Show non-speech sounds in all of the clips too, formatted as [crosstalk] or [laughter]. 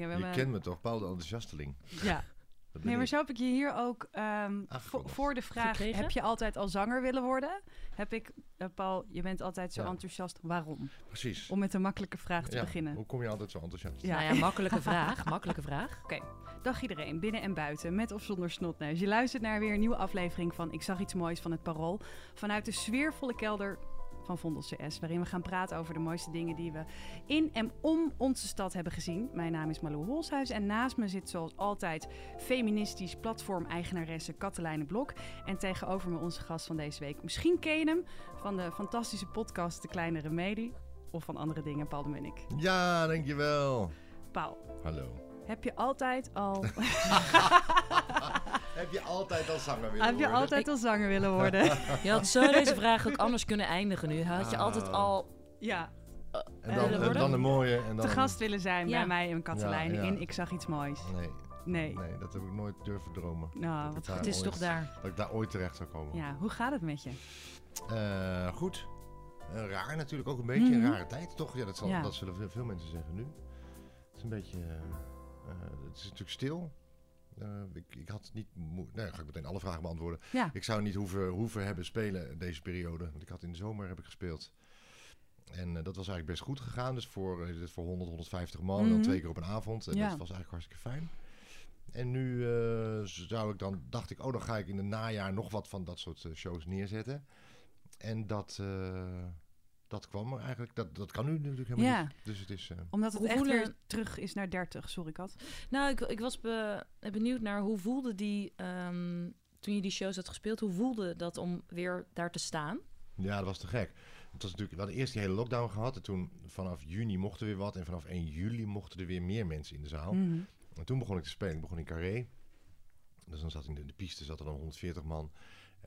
Je hebben- kent me toch, Paul de enthousiasteling. Ja. [laughs] Nee, maar zo heb ik je hier ook ehm, vo- voor de vraag: Gekregen? heb je altijd al zanger willen worden? Heb ik, eh, Paul, je bent altijd zo Ja. enthousiast. Waarom? Precies. Om met een makkelijke vraag te Ja, beginnen. Hoe kom je altijd zo enthousiast? Ja. Nou ja, makkelijke vraag. Makkelijke vraag. [laughs] Dag iedereen, binnen en buiten, met of zonder snotneus. Je luistert naar weer een nieuwe aflevering van Ik zag iets moois van het Parool. Vanuit de sfeervolle kelder van Vondel CS, waarin we gaan praten over de mooiste dingen die we in en om onze stad hebben gezien. Mijn naam is Malou Holshuis en naast me zit zoals altijd feministisch platform-eigenaresse Katelijne Blok. En tegenover me onze gast van deze week. Misschien ken je hem van de fantastische podcast De Kleine Remedie. Of van andere dingen, Paul de Munnik. Ja, dankjewel. Paul, Hallo. heb je altijd al... [laughs] Heb je altijd al zanger willen Heb je worden? altijd al zanger willen [laughs] worden? Je had zo deze vraag ook anders kunnen eindigen nu. Had je Ah. altijd al... ja, En dan, willen en worden? dan de mooie. En dan... te gast willen zijn Ja. bij mij en Katelijn Ja, ja. in Ik zag iets moois. Nee, Nee. nee, dat heb ik nooit durven dromen. Nou, wat is ooit- toch daar. Dat ik daar ooit terecht zou komen. Ja, hoe gaat het met je? Eh, goed. Eh, raar natuurlijk ook een beetje. Een Mhm. rare tijd toch? Ja, dat, zal, Ja. dat zullen veel, veel mensen zeggen nu. Het is een beetje... eh, eh, het is natuurlijk stil. Eh, ik, ik had niet... Nee, ga ik meteen alle vragen beantwoorden. Ja. Ik zou niet hoeven, hoeven hebben spelen deze periode. Want ik had in de zomer heb ik gespeeld. En eh, dat was eigenlijk best goed gegaan. Dus voor, eh, voor 100, 150 man. Dan Mhm. twee keer op een avond. En Ja. dat was eigenlijk hartstikke fijn. En nu zou ik dan, dacht ik, oh, dan ga ik in het najaar nog wat van dat soort shows neerzetten. En dat, dat kwam er eigenlijk, dat, dat kan nu natuurlijk helemaal Ja. niet. Dus het is, eh, Omdat het Hoe echt weer terug is naar 30. Sorry, Kat. Nou, ik, ik was be- benieuwd naar hoe voelde die... ehm, toen je die shows had gespeeld, hoe voelde dat om weer daar te staan? ja, dat was te gek. Het was natuurlijk, we hadden eerst die hele lockdown gehad. En toen vanaf juni mochten weer wat. En vanaf 1 juli mochten er weer meer mensen in de zaal. Mhm. En toen begon ik te spelen. Ik begon in Carré. Dus dan zat in de, de piste zat er dan 140 man.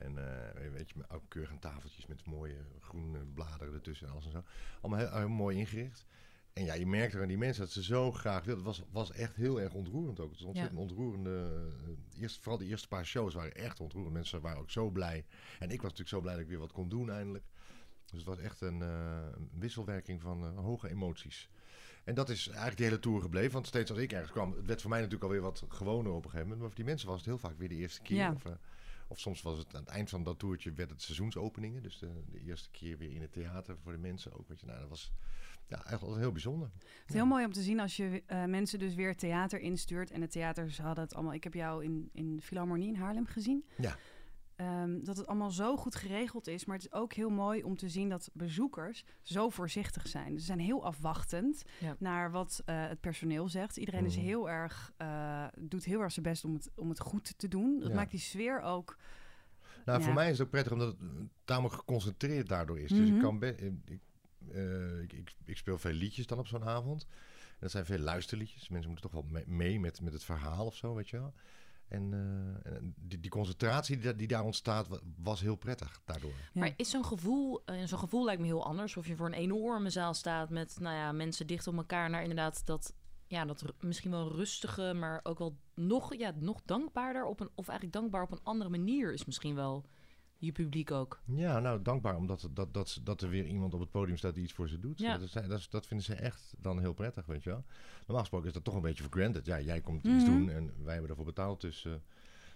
En eh, weet je, met ook keurig tafeltjes met mooie groene bladeren ertussen en alles en zo. Allemaal heel, heel mooi ingericht. En ja, je merkte aan die mensen dat ze zo graag wilden. Het was, was echt heel erg ontroerend ook. Het was ontzettend ontroerende. eh, Eerst, vooral de eerste paar shows waren echt ontroerend. Mensen waren ook zo blij. En ik was natuurlijk zo blij dat ik weer wat kon doen eindelijk. Dus het was echt een eh, wisselwerking van hoge emoties. En dat is eigenlijk de hele tour gebleven. Want steeds als ik ergens kwam, het werd voor mij natuurlijk alweer wat gewoner op een gegeven moment. Maar voor die mensen was het heel vaak weer de eerste keer. Ja. Of, of soms was het aan het eind van dat toertje werd het seizoensopeningen. Dus de, de eerste keer weer in het theater voor de mensen ook. Weet je, nou, dat was ja, eigenlijk altijd heel bijzonder. Het is heel mooi om te zien als je eh, mensen dus weer theater instuurt. En de theaters hadden het allemaal... Ik heb jou in, in Philharmonie in Haarlem gezien. Ja. Ehm, dat het allemaal zo goed geregeld is. Maar het is ook heel mooi om te zien dat bezoekers zo voorzichtig zijn. Ze zijn heel afwachtend Ja. naar wat eh, het personeel zegt. Iedereen is Mhm. heel erg, eh, doet heel erg zijn best om het, om het goed te doen. Dat Ja. maakt die sfeer ook... Nou, Ja. voor mij is het ook prettig omdat het eh, tamelijk geconcentreerd daardoor is. Dus Mhm. ik kan be- eh, ik, eh, ik, ik, ik speel veel liedjes dan op zo'n avond. En dat zijn veel luisterliedjes. Mensen moeten toch wel me- mee met, met het verhaal of zo, weet je wel. En, eh, en die, die concentratie die, da- die daar ontstaat, wa- was heel prettig daardoor. Ja. Maar is zo'n gevoel, eh, zo'n gevoel lijkt me heel anders. Of je voor een enorme zaal staat met nou ja, mensen dicht op elkaar. Naar inderdaad dat, ja, dat misschien wel rustige, maar ook wel nog, ja, nog dankbaarder op een, of eigenlijk dankbaar op een andere manier is misschien wel je publiek ook. Ja, nou, dankbaar omdat dat, dat, dat, dat er weer iemand op het podium staat die iets voor ze doet. Ja. Dat, is, dat, is- dat vinden ze echt dan heel prettig, weet je wel. Normaal gesproken is dat toch een beetje voor granted. Ja, jij komt iets Mhm. doen en wij hebben ervoor betaald, dus, eh,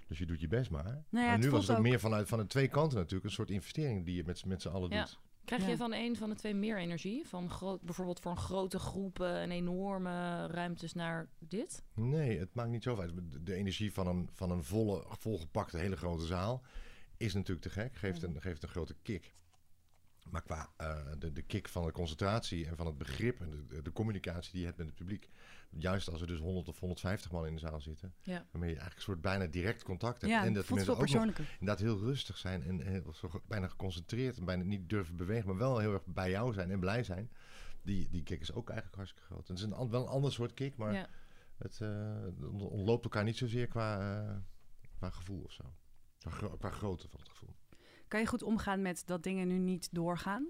dus je doet je best maar. Nou ja, en het nu was het ook, ook- meer vanuit van de twee kanten natuurlijk. Een soort investering die je met, z'n- met z'n allen Ja. doet. Krijg Ja. je van een van de twee meer energie? Van groot, bijvoorbeeld voor een grote groep eh, een enorme ruimtes naar dit? Nee, het maakt niet zo uit. De, de energie van een, van een volle, volgepakte, hele grote zaal is natuurlijk te gek. Geeft een, geeft een grote kick. Maar qua eh, de, de kick van de concentratie en van het begrip en de, de communicatie die je hebt met het publiek. Juist als er dus 100 of 150 man in de zaal zitten. Ja. Waarmee je eigenlijk een soort bijna direct contact hebt. Ja, en dat mensen ook nog inderdaad heel rustig zijn. En heel, zo bijna geconcentreerd. En bijna niet durven bewegen. Maar wel heel erg bij jou zijn en blij zijn. Die, die kick is ook eigenlijk hartstikke groot. Het is een, wel een ander soort kick. Maar ja. het on- ontloopt elkaar niet zozeer qua, eh, qua gevoel of zo. Qua, gro- qua grootte van het gevoel. Kan je goed omgaan met dat dingen nu niet doorgaan?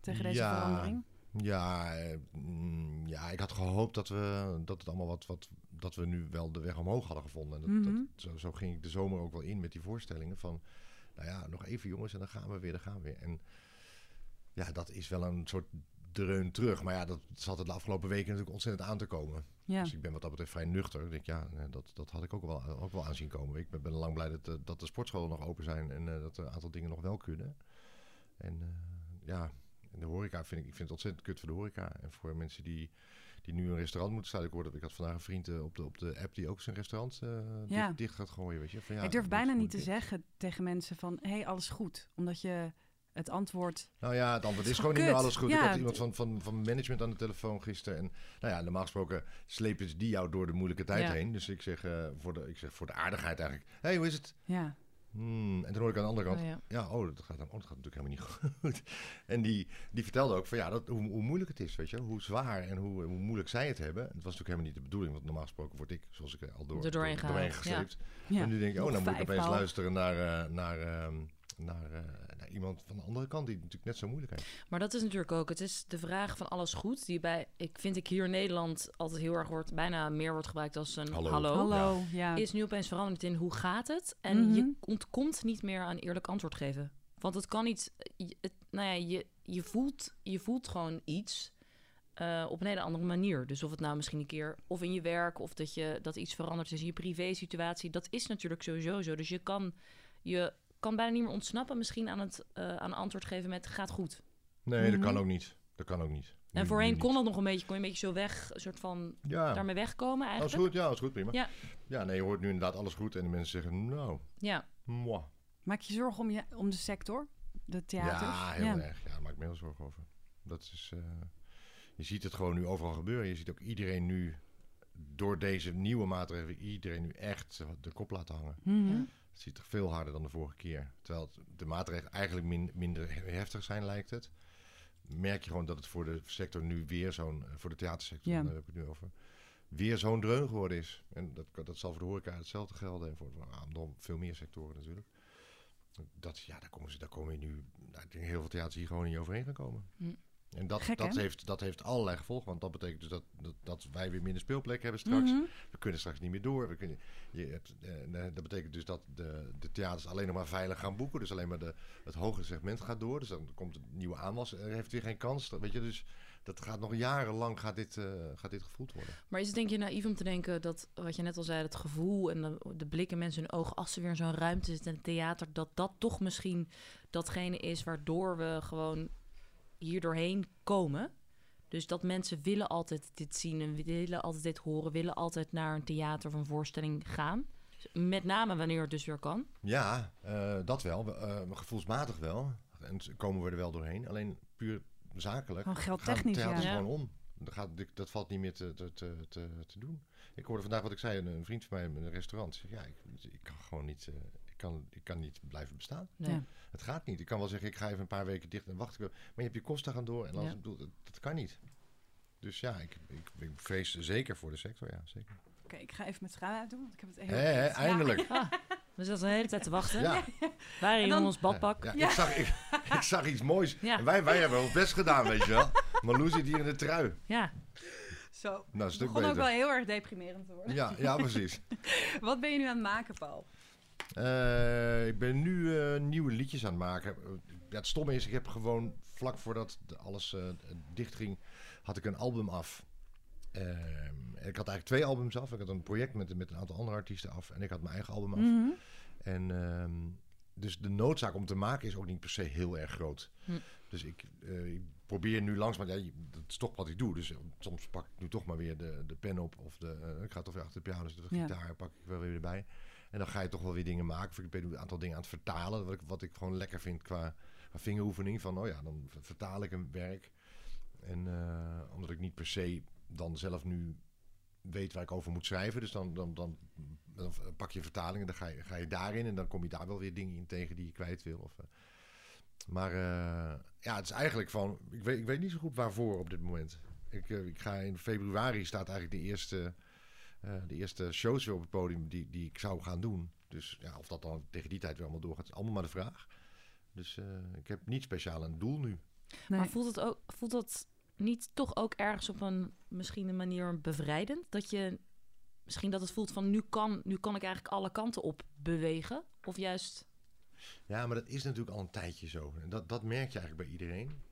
Tegen deze Ja. verandering? Ja, eh, mm, ja, ik had gehoopt dat we, dat het allemaal wat, wat, dat we nu wel de weg omhoog hadden gevonden. En dat, Mhm. dat, zo, zo ging ik de zomer ook wel in met die voorstellingen van, nou ja, nog even jongens en dan gaan we weer, dan gaan we weer. En ja, dat is wel een soort dreun terug. Maar ja, dat zat het de afgelopen weken natuurlijk ontzettend aan te komen. Ja. Dus ik ben wat dat betreft vrij nuchter. Ik denk, ja, dat, dat had ik ook wel, ook wel aanzien komen. Ik ben, ben lang blij dat, eh, dat de sportscholen nog open zijn en eh, dat er een aantal dingen nog wel kunnen. En eh, ja, en de horeca vind ik, ik vind het ontzettend kut voor de horeca. En voor mensen die, die nu een restaurant moeten staan. Ik hoorde, ik had vandaag een vriend op, de, op de app die ook zijn restaurant Ja. dicht, dicht gaat gooien. Weet je? Van, ja, ik durf bijna niet te zeggen tegen mensen van... hé, hey, alles goed. Omdat je het antwoord... Nou ja, het antwoord is gewoon niet meer alles goed. Ja, ik had iemand van, van, van management aan de telefoon gisteren. En nou ja, normaal gesproken slepen ze die jou door de moeilijke tijd Ja. heen. Dus ik zeg, eh, voor de, ik zeg voor de aardigheid eigenlijk. Hé, hey, hoe is het? Ja, Hmm. En toen hoor ik aan de andere kant. Oh, ja. Ja, oh, dat gaat, oh, dat gaat natuurlijk helemaal niet goed. [laughs] En die, die vertelde ook van ja, dat, hoe, hoe moeilijk het is, weet je. Hoe zwaar en hoe, hoe moeilijk zij het hebben. Het was natuurlijk helemaal niet de bedoeling, want normaal gesproken word ik, zoals ik al door, doorheen gehaald, gesleept. ja. En nu denk ik, oh, dan moet ik opeens luisteren naar, eh, naar, ehm, naar, eh, naar iemand van de andere kant die het natuurlijk net zo moeilijk heeft. Maar dat is natuurlijk ook, het is de vraag van alles goed, die bij, ik vind ik hier in Nederland altijd heel erg wordt, bijna meer wordt gebruikt als een Hallo. hallo. Hallo, ja. Is nu opeens veranderd in hoe gaat het? En Mhm. je ontkomt niet meer aan eerlijk antwoord geven. Want het kan niet, je, het, nou ja, je, je, voelt, je voelt gewoon iets eh, op een hele andere manier. Dus of het nou misschien een keer, of in je werk, of dat, je, dat iets veranderd is in je privé-situatie, dat is natuurlijk sowieso zo. Dus je kan, je kan bijna niet meer ontsnappen misschien aan het eh, aan antwoord geven met gaat goed. Nee, dat Mhm. kan ook niet. Dat kan ook niet. En Nu- voorheen nu kon dat nog een beetje, kon je een beetje zo weg, een soort van Ja, daarmee wegkomen alles eigenlijk. goed. Ja, alles goed, prima. Ja. ja, nee, je hoort nu inderdaad alles goed. En de mensen zeggen, nou, Ja, moi. Maak je zorgen om, je, om de sector? De theaters? Ja, heel erg. Ja, daar maak ik me heel zorgen over. Dat is, eh, je ziet het gewoon nu overal gebeuren. Je ziet ook iedereen nu, door deze nieuwe maatregelen, iedereen nu echt de kop laten hangen. Mhm. Het ziet er veel harder dan de vorige keer. Terwijl de maatregelen eigenlijk min- minder heftig zijn, lijkt het. Merk je gewoon dat het voor de sector nu weer zo'n, eh, voor de theatersector, Ja. daar heb ik het nu over, weer zo'n dreun geworden is. En dat, dat zal voor de horeca hetzelfde gelden en voor, veel meer sectoren natuurlijk. Dat, ja, daar komen ze, daar komen je nu, nou, ik denk heel veel theaters hier gewoon niet overheen gaan komen. Hm. En dat, Gek, dat, hè? heeft, dat heeft allerlei gevolgen, want dat betekent dus dat, dat, dat wij weer minder speelplek hebben straks. Mhm. We kunnen straks niet meer door. We kunnen, je hebt, eh, dat betekent dus dat de, de theaters alleen nog maar veilig gaan boeken. Dus alleen maar de, het hogere segment gaat door. Dus dan komt een nieuwe aanwas. Er heeft weer geen kans. Dat- Weet je, dus dat gaat nog jarenlang gaat dit, eh, gaat dit gevoeld worden. Maar is het denk je naïef om te denken dat, wat je net al zei, het gevoel en de, de blik in mensen hun ogen, als ze weer in zo'n ruimte zitten in het theater, dat dat toch misschien datgene is waardoor we gewoon hier doorheen komen? Dus dat mensen willen altijd dit zien en willen altijd dit horen, willen altijd naar een theater of een voorstelling gaan. Met name wanneer het dus weer kan. Ja, eh, dat wel. We- eh, gevoelsmatig wel. En komen we er wel doorheen. Alleen puur zakelijk Gewoon gaan geldtechnisch, theaters ja. gewoon om. Dat, gaat, dat valt niet meer te, te, te, te, te doen. Ik hoorde vandaag wat ik zei. Een, vriend van mij in een restaurant. Ja, ik, ik kan gewoon niet, eh, kan, ik kan niet blijven bestaan. Nee. Het gaat niet. Ik kan wel zeggen, ik ga even een paar weken dicht en wacht ik wel. Maar je hebt je kosten gaan door en alles. Ja. Ik bedoel, dat, dat kan niet. Dus ja, ik, ik, ik vrees zeker voor de sector, ja, zeker. Oké, ik ga even mijn trui uitdoen, want ik heb het heel. Ja. eindelijk. Ah, we zaten de hele tijd te wachten. Ja, Wij in dan- ons badpak. ja, Ja. Ik, zag, ik, [laughs] ik zag iets moois. Ja. En wij, wij hebben ons best gedaan, weet je wel. Maar Lou zit hier in de trui. Ja. Zo, Nou, een het begon ook wel heel erg deprimerend te worden. Ja, ja, precies. [laughs] Wat ben je nu aan het maken, Paul? Eh, ik ben nu eh, nieuwe liedjes aan het maken. Ja, het stomme is, ik heb gewoon vlak voordat alles eh dichtging, had ik een album af. Ehm, ik had eigenlijk twee albums af. Ik had een project met, met een aantal andere artiesten af. En ik had mijn eigen album af. Mhm. En ehm, dus de noodzaak om te maken is ook niet per se heel erg groot. Hm. Dus ik, ik probeer nu langs, maar ja, dat is toch wat ik doe. Dus soms pak ik nu toch maar weer de, de pen op. Of de, ik ga toch weer achter de piano zitten, de Ja. gitaar pak ik wel weer erbij. En dan ga je toch wel weer dingen maken. Ik ben een aantal dingen aan het vertalen. Wat ik, wat ik gewoon lekker vind qua, vingeroefening. Van, oh ja, dan ver- vertaal ik een werk. En eh, omdat ik niet per se dan zelf nu weet waar ik over moet schrijven. Dus dan, dan, dan, pak je vertalingen, dan ga je, ga je daarin. En dan kom je daar wel weer dingen in tegen die je kwijt wil. Of, eh. maar eh, ja, het is eigenlijk van... Ik weet, ik weet niet zo goed waarvoor op dit moment. Ik, ik ga in februari staat eigenlijk de eerste, eh, de eerste shows weer op het podium die, die ik zou gaan doen. Dus ja, of dat dan tegen die tijd weer allemaal doorgaat, is allemaal maar de vraag. Dus eh, ik heb niet speciaal een doel nu. Nee. Maar voelt het, ook, voelt dat niet toch ook ergens op een misschien een manier bevrijdend? Dat je misschien dat het voelt van nu kan, nu kan ik eigenlijk alle kanten op bewegen? Of juist. Ja, maar dat is natuurlijk al een tijdje zo. En dat, dat merk je eigenlijk bij iedereen.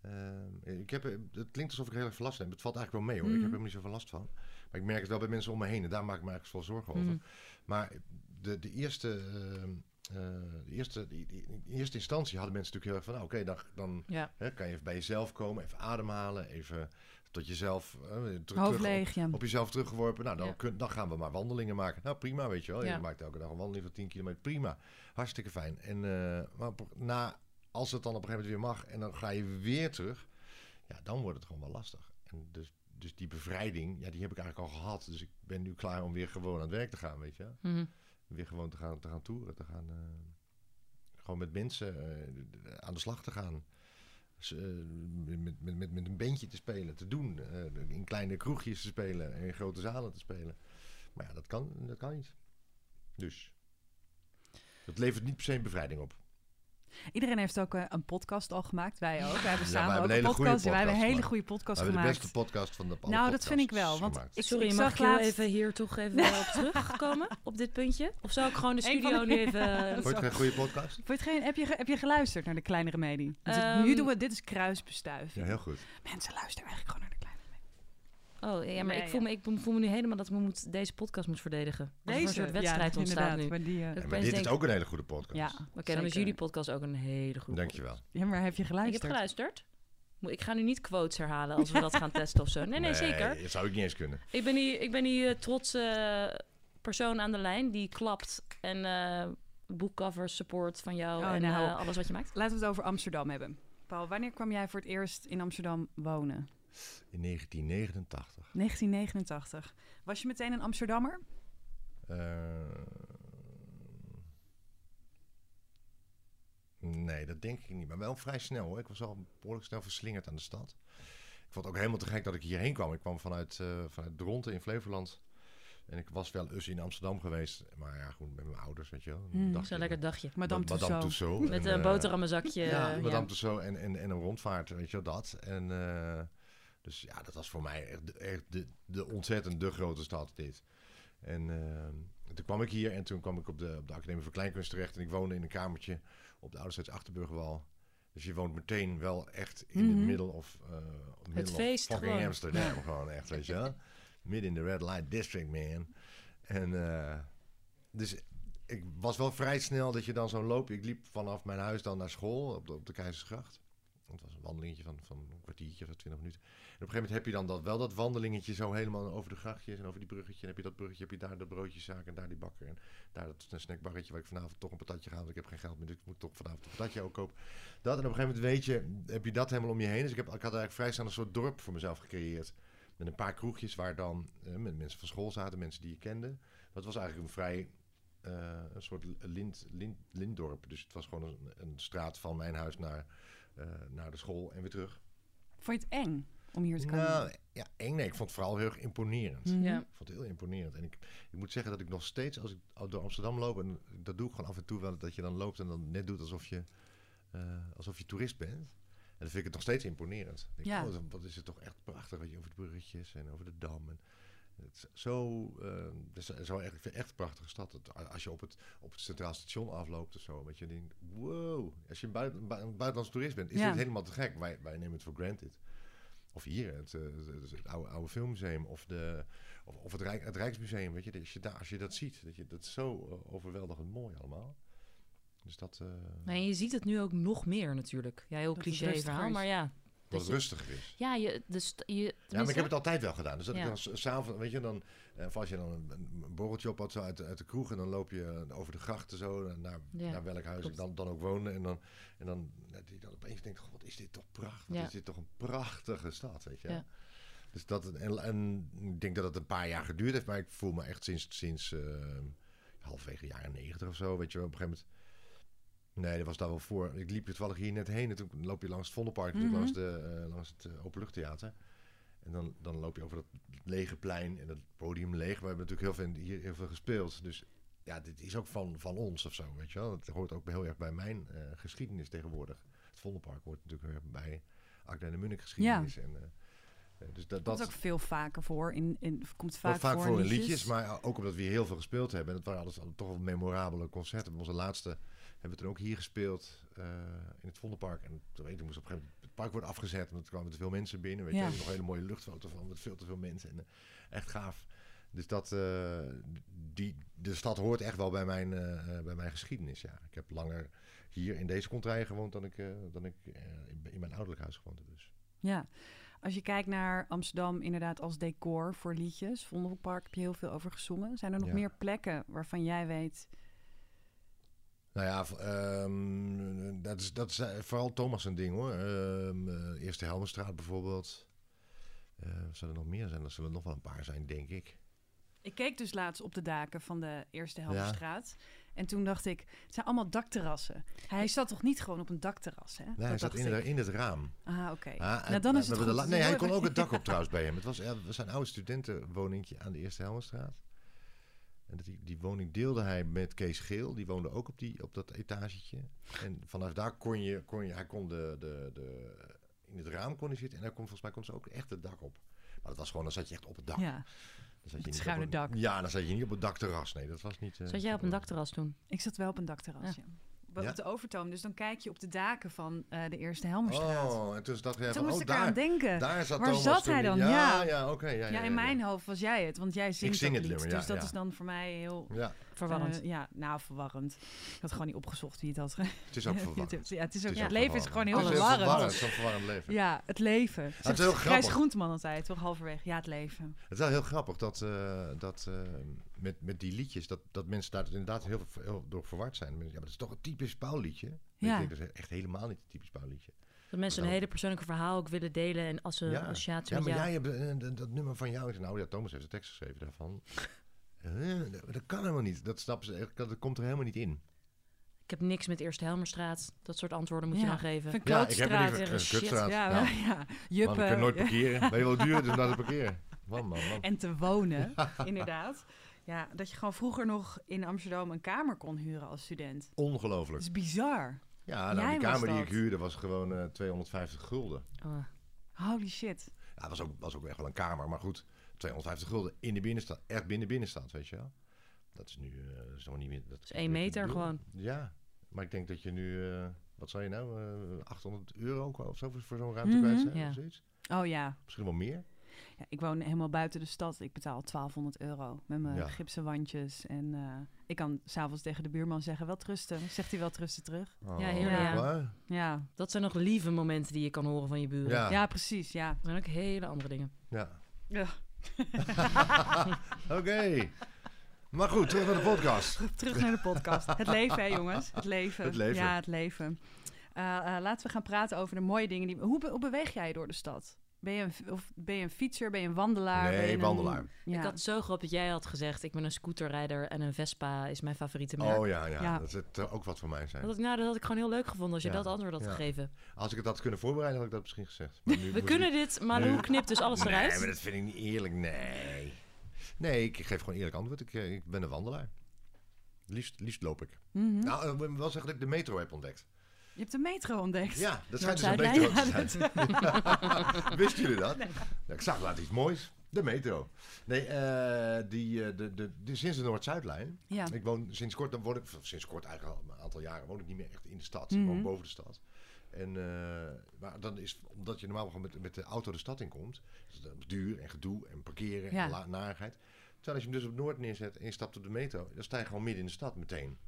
Ehm, ik heb, het klinkt alsof ik heel erg last heb. Het valt eigenlijk wel mee hoor. Ik Mhm. heb er niet zoveel last van. Maar ik merk het wel bij mensen om me heen. En daar maak ik me eigenlijk wel zorgen over. Mhm. Maar de, de, eerste, ehm, eh, de, eerste, die- die- in eerste instantie hadden mensen natuurlijk heel erg van... nou, Oké, dan, dan Ja. hè, kan je even bij jezelf komen. Even ademhalen. Even tot jezelf... eh, ter- terug Hoofd op- leeg, ja. op jezelf teruggeworpen. Nou, dan, Ja. kun- dan gaan we maar wandelingen maken. Nou, prima, weet je wel. Je maakt elke dag een wandeling van 10 kilometer. Prima. Hartstikke fijn. En eh, maar na, als het dan op een gegeven moment weer mag en dan ga je weer terug, ja, dan wordt het gewoon wel lastig. En dus, dus die bevrijding, ja, die heb ik eigenlijk al gehad. Dus ik ben nu klaar om weer gewoon aan het werk te gaan, weet je. Mhm. Weer gewoon te gaan, te gaan toeren, te gaan... eh, gewoon met mensen eh, aan de slag te gaan. Dus, eh, met, met, met, met een bandje te spelen, te doen. in kleine kroegjes te spelen en in grote zalen te spelen. Maar ja, dat kan, dat kan niet. Dus. Dat levert niet per se een bevrijding op. Iedereen heeft ook eh, een podcast al gemaakt. Wij ook. Wij hebben Ja, samen wij hebben ook een een hele goede podcast. Wij hebben een hele podcast goede podcast We hebben de gemaakt. beste podcast van de alle Nou, dat vind ik wel, want gemaakt. ik- Sorry, ik mag zag ik laatst- even hier toch even op [laughs] terugkomen op dit puntje? Of zou ik gewoon de studio de- nu even... [laughs] Vond je het geen goede podcast? Vond geen, heb, je, heb je geluisterd naar de kleine remedie? Want het- Ehm, nu doen we, dit is kruisbestuif. Ja, heel goed. Mensen luisteren eigenlijk gewoon naar de. Oh, ja, maar Nee, ik, voel ja. me, ik voel me nu helemaal dat ik me moet, deze podcast moet verdedigen. Er Deze, een soort wedstrijd ja, ontstaat nu. Maar, die, eh, Ja, ik maar dit is ook een hele goede podcast. ja, Oké, dan is jullie podcast ook een hele goede Dankjewel. Ja, maar heb je Ik geluisterd? heb geluisterd. Ik ga nu niet quotes herhalen als we dat gaan [laughs] testen of zo. Nee, nee, zeker. Dat zou ik niet eens kunnen. Ik ben die, ik ben die eh, trotse persoon aan de lijn die klapt en eh boekcovers support van jou Oh, en nou. eh, alles wat je maakt. Laten we het over Amsterdam hebben. Paul, wanneer kwam jij voor het eerst in Amsterdam wonen? In 1989. 1989. Was je meteen een Amsterdammer? Eh, nee, dat denk ik niet. Maar wel vrij snel hoor. Ik was al behoorlijk snel verslingerd aan de stad. Ik vond het ook helemaal te gek dat ik hierheen kwam. Ik kwam vanuit, eh vanuit Dronten in Flevoland. En ik was wel eens in Amsterdam geweest. Maar ja, goed, met mijn ouders, weet je wel. Hmm, Dacht Zo'n lekker dagje. Madame Ma- Tussauds. Tussauds. Met En, een eh, boterhammenzakje. ja, Madame Tussauds en, en, en een rondvaart, weet je wel, dat. En eh, dus ja, dat was voor mij echt, de- echt de, de ontzettend de grote stad dit. En eh, toen kwam ik hier en toen kwam ik op de, op de Academie voor Kleinkunst terecht. En ik woonde in een kamertje op de Ouderzijds Achterburgwal. Dus je woont meteen wel echt in het middel of... middle of feest fucking gewoon. Amsterdam gewoon echt, weet je wel. Midden in de Red Light District, man. En eh, dus ik was wel vrij snel dat je dan zo'n loop... Ik liep vanaf mijn huis dan naar school op de, op de Keizersgracht. Het was een wandelingetje van, van een kwartiertje of twintig minuten. En op een gegeven moment heb je dan dat, wel dat wandelingetje zo helemaal over de grachtjes en over die bruggetje. En heb je dat bruggetje, heb je daar de broodjeszaak en daar die bakker. En daar dat snackbarretje waar ik vanavond toch een patatje ga, want ik heb geen geld meer. Dus ik moet toch vanavond een patatje ook kopen. Dat en op een gegeven moment weet je, heb je dat helemaal om je heen. Dus ik, heb, ik had eigenlijk vrij snel een soort dorp voor mezelf gecreëerd. Met een paar kroegjes waar dan eh, met mensen van school zaten, mensen die je kende. Dat was eigenlijk een vrij eh, een soort lint, lintdorp. Dus het was gewoon een, een straat van mijn huis naar, naar de school en weer terug. Vond je het eng om hier te komen? Nou, ja, eng nee. Ik vond het vooral heel erg imponerend. Mhm. Ja. Ik vond het heel imponerend. En ik, ik moet zeggen dat ik nog steeds, als ik door Amsterdam loop, en dat doe ik gewoon af en toe wel, dat je dan loopt en dan net doet alsof je, eh, alsof je toerist bent. En dan vind ik het nog steeds imponerend. Ik denk, Ja. oh, wat is het toch echt prachtig wat je over de bruggetjes en over de dam. En het is zo, eh, het is zo echt, ik vind het echt een prachtige stad. Het- als je op het, op het Centraal Station afloopt of zo, weet je, denkt, wow. Als je een, buiten, een buitenlandse toerist bent, is Ja. dit helemaal te gek. Wij, wij nemen het voor granted. Of hier, het, eh, het, het oude, oude filmmuseum of, de, of, of het, Rijk, het Rijksmuseum. Weet je, als je, daar, als je dat ziet, dat, je, dat is zo eh, overweldigend mooi allemaal. Dus dat, eh en je ziet het nu ook nog meer natuurlijk. Ja, heel Dat het cliché verhaal, maar ja. Dat je- rustiger is. Ja, je, dus je, Ja, maar ik heb het altijd wel gedaan. Dus dat Ja. ik dan s- s'avonds, weet je, dan, eh, of als je dan een, een borreltje op had zo uit, de- uit de kroeg en dan loop je eh, over de grachten zo naar, Ja, naar welk huis klopt. ik dan, dan ook woonde. En dan, en dan, dat je dan opeens denkt, god, wat is dit toch prachtig. Ja. is dit toch een prachtige stad, weet je. Ja. Dus dat, en, en ik denk dat het een paar jaar geduurd heeft, maar ik voel me echt sinds, sinds eh, halverwege jaren negentig of zo, weet je wel, op een gegeven moment... Nee, dat was daar wel voor. Ik liep toevallig hier net heen en toen loop je langs het Vondelpark, Mhm. langs, de, eh, langs het uh, Openluchttheater. En dan, dan loop je over dat lege plein en dat podium leeg. We hebben natuurlijk heel veel, hier heel veel gespeeld. Dus ja, dit is ook van, van ons of zo, weet je wel. Het hoort ook heel erg bij mijn eh, geschiedenis tegenwoordig. Het Vondelpark hoort natuurlijk weer bij Akda en de Munnik geschiedenis. En, eh, eh, dus dat, Dat dat ook veel vaker voor. In, in, komt vaak, Komt vaak voor, voor in liedjes. liedjes, maar ook omdat we hier heel veel gespeeld hebben. En het waren alles toch wel memorabele concerten. Onze laatste hebben we toen ook hier gespeeld eh, in het Vondelpark. En toen weet ik, moest op een gegeven moment park wordt afgezet. Want er kwamen te veel mensen binnen. Weet Ja. je, nog een hele mooie luchtfoto van met veel te veel mensen. En, eh, echt gaaf. Dus dat, eh, die, de stad hoort echt wel bij mijn, bij mijn geschiedenis. Ja. Ik heb langer hier in deze contraille gewoond dan ik, dan ik in- in mijn ouderlijk huis gewoond heb. Dus. Ja. Als je kijkt naar Amsterdam inderdaad als decor voor liedjes, Vondelpark heb je heel veel over gezongen. Zijn er nog Ja. meer plekken waarvan jij weet... Nou ja, ehm, dat, is, dat is eh, vooral Thomas een ding hoor. Ehm, eh, Eerste Helmenstraat bijvoorbeeld. Eh zullen er nog meer zijn? Er zullen nog wel een paar zijn, denk ik. Ik keek dus laatst op de daken van de Eerste Ja. Helderstraat. En toen dacht ik, het zijn allemaal dakterrassen. Hij zat toch niet gewoon op een dakterras, hè? Nee, Dat hij zat in, de, in het raam. Ah, oké. Ah, nou, dan is het goed. Nee, hij kon ook het dak op [laughs] trouwens bij hem. Het was, een oude studentenwoningje aan de Eerste Helmenstraat. En die, die woning deelde hij met Kees Geel. Die woonde ook op, die, op dat etagetje. En vanaf daar kon je, kon je hij kon de, de, de, in het raam kon hij zitten. En hij kon, volgens mij kon ze ook echt het dak op. Maar dat was gewoon, dan zat je echt op het dak. Ja, Dan zat je het niet schuine op een- dak. Ja, dan zat je niet op het dakterras. Nee, dat was niet... eh, Zat jij op een dakterras toen? ik zat wel op een dakterras, ja. Ja? Op de overtoom. Dus dan kijk je op de daken van eh, de Eerste Helmerstraat. Oh, en toen dacht jij toen van, moest oh, ik eraan daar, denken. daar zat Waar zat hij dan? Ja, Ja. ja, oké. ja, ja, ja, in mijn hoofd was jij het, want jij zingt zing dat het lied. dus dat is dan voor mij heel Ja, Verwarrend. Eh, ja, nou, verwarrend. Ik had gewoon niet opgezocht wie het had. het is ook [laughs] verwarrend. ja, het is ook, Het leven is gewoon heel verwarrend. verwarrend. Het is een verwarrend leven. Ja, het leven. het is heel grappig. Groenteman altijd, toch halverwege. Ja, het leven. Het is wel heel grappig dat, eh, dat eh, met, met die liedjes, dat, dat mensen daar inderdaad heel, heel door verward zijn. Ja, maar dat is toch een typisch Pauwliedje? Ja. Ik denk dat is echt helemaal niet een typisch Pauwliedje. Dat mensen een Nou. hele persoonlijke verhaal ook willen delen en als een associatie ja, maar jou. jij hebt dat, nummer van jou. Ik zei, Nou ja, Thomas heeft de tekst geschreven daarvan. Eh, dat, dat kan helemaal niet. Dat, snappen ze, echt, dat, dat komt er helemaal niet in. Ik heb niks met Eerste Helmerstraat. Dat soort antwoorden moet Ja. je dan geven. Van Ja, ik heb er een shit. kutstraat. Ja, Ja. Man, ik kan nooit parkeren. Ben je wel duur dus naar het parkeren? Man, man, man. En te wonen, [laughs] inderdaad. Ja, dat je gewoon vroeger nog in Amsterdam een kamer kon huren als student. Dat Ongelooflijk. is bizar. Ja, nou, Jij die kamer die ik dat. huurde was gewoon eh, 250 gulden. Oh. Holy shit. Ja, het was ook, was ook echt wel een kamer, maar goed. 250 gulden in de binnenstad. Echt binnen binnenstad, weet je wel. Dat is nu eh, is nog niet meer... Dat is één meter gewoon. Ja, maar ik denk dat je nu... eh, wat zou je nou? eh 800 euro of zo voor, voor zo'n ruimte Mhm. kwijt zijn? Ja. Of zoiets? Oh ja. Misschien wel meer. ja. Ik woon helemaal buiten de stad. Ik betaal 1200 euro met mijn Ja. gipsen wandjes. En eh, ik kan s'avonds tegen de buurman zeggen, wel trusten. Zegt hij wel trusten terug? Oh, Ja, heerlijk. Ja, Dat zijn nog lieve momenten die je kan horen van je buren. Ja. ja precies. Ja. Er zijn ook hele andere dingen. Ja. Ja. [laughs] Oké. Maar goed, terug naar de podcast. Terug naar de podcast. Het leven, hè, jongens. Het leven. Het leven. Ja, het leven. Eh, eh, laten we gaan praten over de mooie dingen. Die... Hoe, be- hoe beweeg jij door de stad? Ben je, een, of ben je een fietser? Ben je een wandelaar? Nee, een- wandelaar. Ja. Ik had zo gehoopt dat jij had gezegd... ik ben een scooterrijder en een Vespa is mijn favoriete merk. Oh ja, ja, Ja. dat zou ook wat voor mij zijn. Dat, had ik- nou, dat had ik gewoon heel leuk gevonden als je Ja. dat antwoord had Ja. gegeven. Als ik het had kunnen voorbereiden, had ik dat misschien gezegd. Maar nu [laughs] We kunnen ik- dit, maar nu- hoe knipt dus alles eruit? Nee, maar dat vind ik niet eerlijk. Nee. Nee, ik geef gewoon eerlijk antwoord. Ik, eh, ik ben een wandelaar. Liefst, liefst loop ik. Mhm. Nou, eh, dat ik de metro heb ontdekt. Je hebt de metro ontdekt. Ja, dat schijnt dus een Noord-Zuidlijn? metro te zijn. [laughs] [laughs] Wisten jullie dat? Ik zag laat iets moois. De metro. Nee, eh, die, eh, de, de, de, sinds de Noord-Zuidlijn. Ja. Ik woon sinds kort, dan woon ik, sinds kort eigenlijk al een aantal jaren, woon ik niet meer echt in de stad. Mhm. Ik woon boven de stad. En, eh, maar dan is, omdat je normaal gewoon met, met de auto de stad in komt, is duur en gedoe en parkeren Ja. en la, narigheid. Terwijl als je hem dus op Noord neerzet en je stapt op de metro, dan sta je gewoon midden in de stad meteen.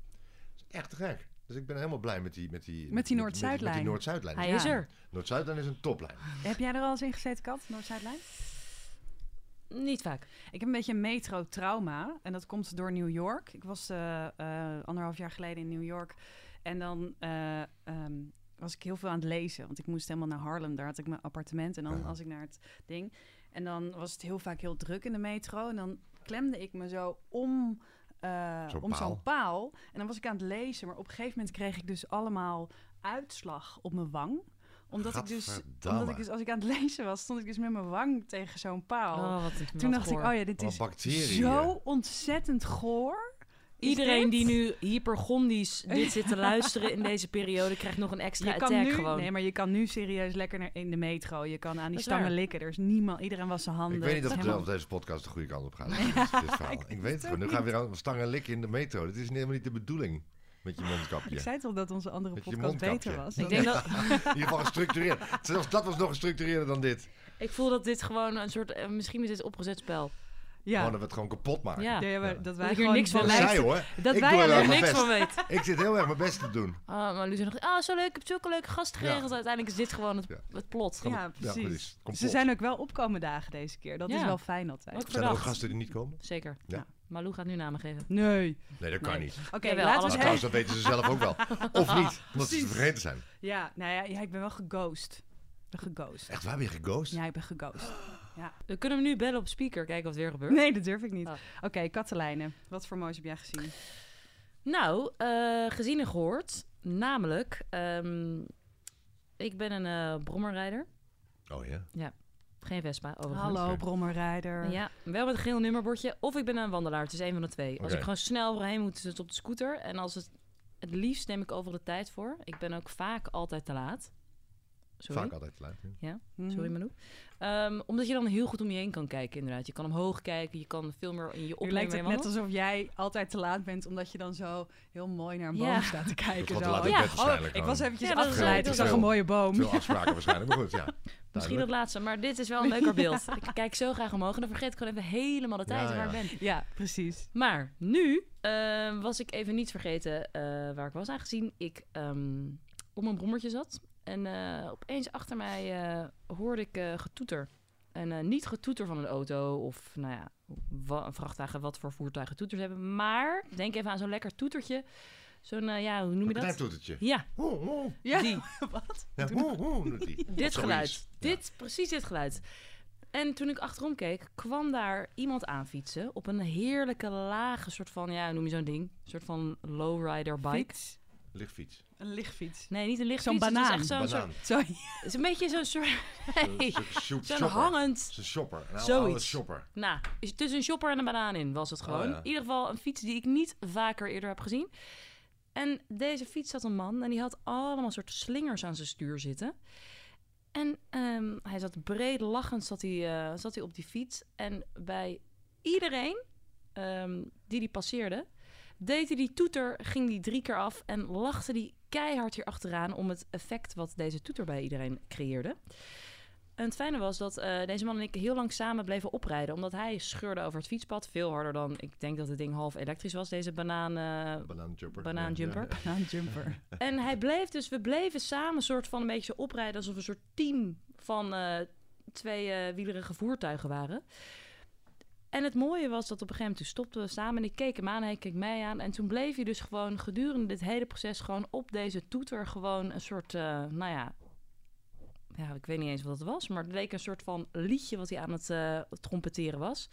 Dat is echt te gek. Dus ik ben helemaal blij met die, met die, Met die Met, Noord-Zuidlijn. die Noord-Zuidlijn. Hij Ja. is er. Noord-Zuidlijn is een toplijn. Heb jij er al eens in gezeten, Kat? Noord-Zuidlijn? Niet vaak. Ik heb een beetje een metro-trauma. En dat komt door New York. Ik was eh, eh, anderhalf jaar geleden in New York. En dan eh, ehm, was ik heel veel aan het lezen. Want ik moest helemaal naar Harlem. Daar had ik mijn appartement. En dan was ik naar het ding. En dan was het heel vaak heel druk in de metro. En dan klemde ik me zo om... eh, om zo'n paal. En dan was ik aan het lezen. Maar op een gegeven moment kreeg ik dus allemaal uitslag op mijn wang. Omdat ik, dus, omdat ik dus, als ik aan het lezen was, stond ik dus met mijn wang tegen zo'n paal. Oh, wat, Toen wat dacht ik, oh ja, dit Wat is bacteriën. zo ontzettend goor. Iedereen dit? die nu hypergondisch dit zit te luisteren in deze periode... krijgt nog een extra je kan attack nu, gewoon. Nee, maar je kan nu serieus lekker naar, in de metro. Je kan aan die Dat stangen waar. likken. Er is niemand, iedereen was zijn handen. Ik weet niet of helemaal- deze podcast de goede kant op gaat. [laughs] Dit, dit verhaal. Ik ik, weet het gewoon. Nu gaan we weer aan stangen likken in de metro. Dit is helemaal niet de bedoeling. Met je mondkapje. Ik zei toch dat onze andere Met podcast beter was? Ik denk dat, [laughs] In ieder geval gestructureerd. Zelfs dat was nog gestructureerder dan dit. ik voel dat dit gewoon een soort, eh, misschien is dit opgezet spel. Ja. Gewoon dat we het gewoon kapot maken. Ja. Ja, maar Ja. dat wij hier gewoon niks van de Dat hoor. Dat Ik wij er wel niks best. van weet. Ik zit heel erg mijn best te doen. Ah, [laughs] maar Lucie nog, ah, zo leuk, ik heb zulke leuke gasten geregeld. Ja. Uiteindelijk is dit gewoon het, Ja. het plot. Ja, Ja, precies. Ze zijn ook wel opkomen dagen deze keer. Dat is Ja. wel fijn altijd. Ook Zijn er ook gasten die niet komen? Zeker. Ja. Ja. Malou gaat nu namen geven. Nee. Nee, dat kan Nee. niet. Oké, Jawel, laten alles we Maar eens- trouwens, dat weten ze zelf ook wel. Of [laughs] niet, omdat ze vergeten zijn. Ja, nou ja, ja, ik ben wel geghost. Ik ben geghost. Echt, waar ben je geghost? Ja, ik ben geghost. We kunnen hem nu bellen op speaker, kijken wat er weer gebeurt. Nee, dat durf ik niet. Oh. Oké, Katelijne. Wat voor moois heb jij gezien? Nou, eh, gezien en gehoord. Namelijk, ehm, ik ben een eh, brommerrijder. Oh ja? Geen Vespa, overigens. Hallo, brommerrijder. Ja, wel met een geel nummerbordje. Of ik ben een wandelaar. Het is een van de twee. Als ik gewoon snel overheen moet, is het op de scooter. En als het... Het liefst neem ik overal de tijd voor. Ik ben ook vaak altijd te laat. Sorry. Vaak altijd te laat. hè? Mhm. Sorry, Manu. Ehm, omdat je dan heel goed om je heen kan kijken, inderdaad. Je kan omhoog kijken, je kan veel meer in je opnemen. lijkt het net alsof jij altijd te laat bent, omdat je dan zo heel mooi naar een Ja. boom staat te kijken. zo. laat in Ja. Oh, ik was eventjes Ja, afgeleid. Ik is zag een mooie boom. Veel afspraken waarschijnlijk, maar goed, ja. [laughs] Misschien dat laatste, maar dit is wel een leuker beeld. Ik kijk zo graag omhoog en dan vergeet ik gewoon even helemaal de tijd Ja, waar ja. ik ben. Ja, precies. Maar nu eh, was ik even niet vergeten eh, waar ik was, aangezien ik ehm, op mijn brommertje zat. En eh, opeens achter mij eh, hoorde ik eh, getoeter. En niet getoeter van een auto of nou ja, wa- een vrachtwagen, wat voor voertuigen toeters hebben. Maar denk even aan zo'n lekker toetertje. Zo'n, ja, hoe noem je Een dat? knijptoetertje. Ja, Hoe, hoe. Ja, die. [laughs] wat? Ja, hoe, hoe doet die? [laughs] Dit geluid. Ja. Dit, precies dit geluid. En toen ik achterom keek, kwam daar iemand aanfietsen op een heerlijke lage soort van, ja, noem je zo'n ding? Een soort van lowrider bike. Fiets. Lichtfiets. Een lichtfiets. Nee, niet een lichtfiets. Zo'n het banaan. echt zo'n soort, Banaan. Sorry. [laughs] het is een beetje zo'n soort, [laughs] nee, Zo'n zo'n shopper. hangend, Zo'n shopper. Een oude, Zoiets. shopper. nou, is tussen een shopper en een banaan in was het gewoon. Oh, ja. In ieder geval een fiets die ik niet vaker eerder heb gezien. En deze fiets had een man en die had allemaal soort slingers aan zijn stuur zitten. En ehm, hij zat breed lachend zat hij, eh, zat hij op die fiets. En bij iedereen ehm, die die passeerde, deed hij die toeter, ging die drie keer af en lachte die keihard hier achteraan om het effect wat deze toeter bij iedereen creëerde. En het fijne was dat eh, deze man en ik heel lang samen bleven oprijden. Omdat hij scheurde over het fietspad. Veel harder dan, ik denk dat het ding half elektrisch was, deze banaan, eh, Banaanjumper. banaanjumper. Ja. [laughs] En hij bleef dus, we bleven samen soort van een beetje zo oprijden alsof we een soort team van eh, twee eh, wielerige voertuigen waren. En het mooie was dat op een gegeven moment toen stopten we samen en ik keek hem aan, hij keek mij aan. En toen bleef je dus gewoon gedurende dit hele proces gewoon op deze toeter gewoon een soort, eh, nou ja, ja, ik weet niet eens wat het was, maar het leek een soort van liedje wat hij aan het eh, trompeteren was.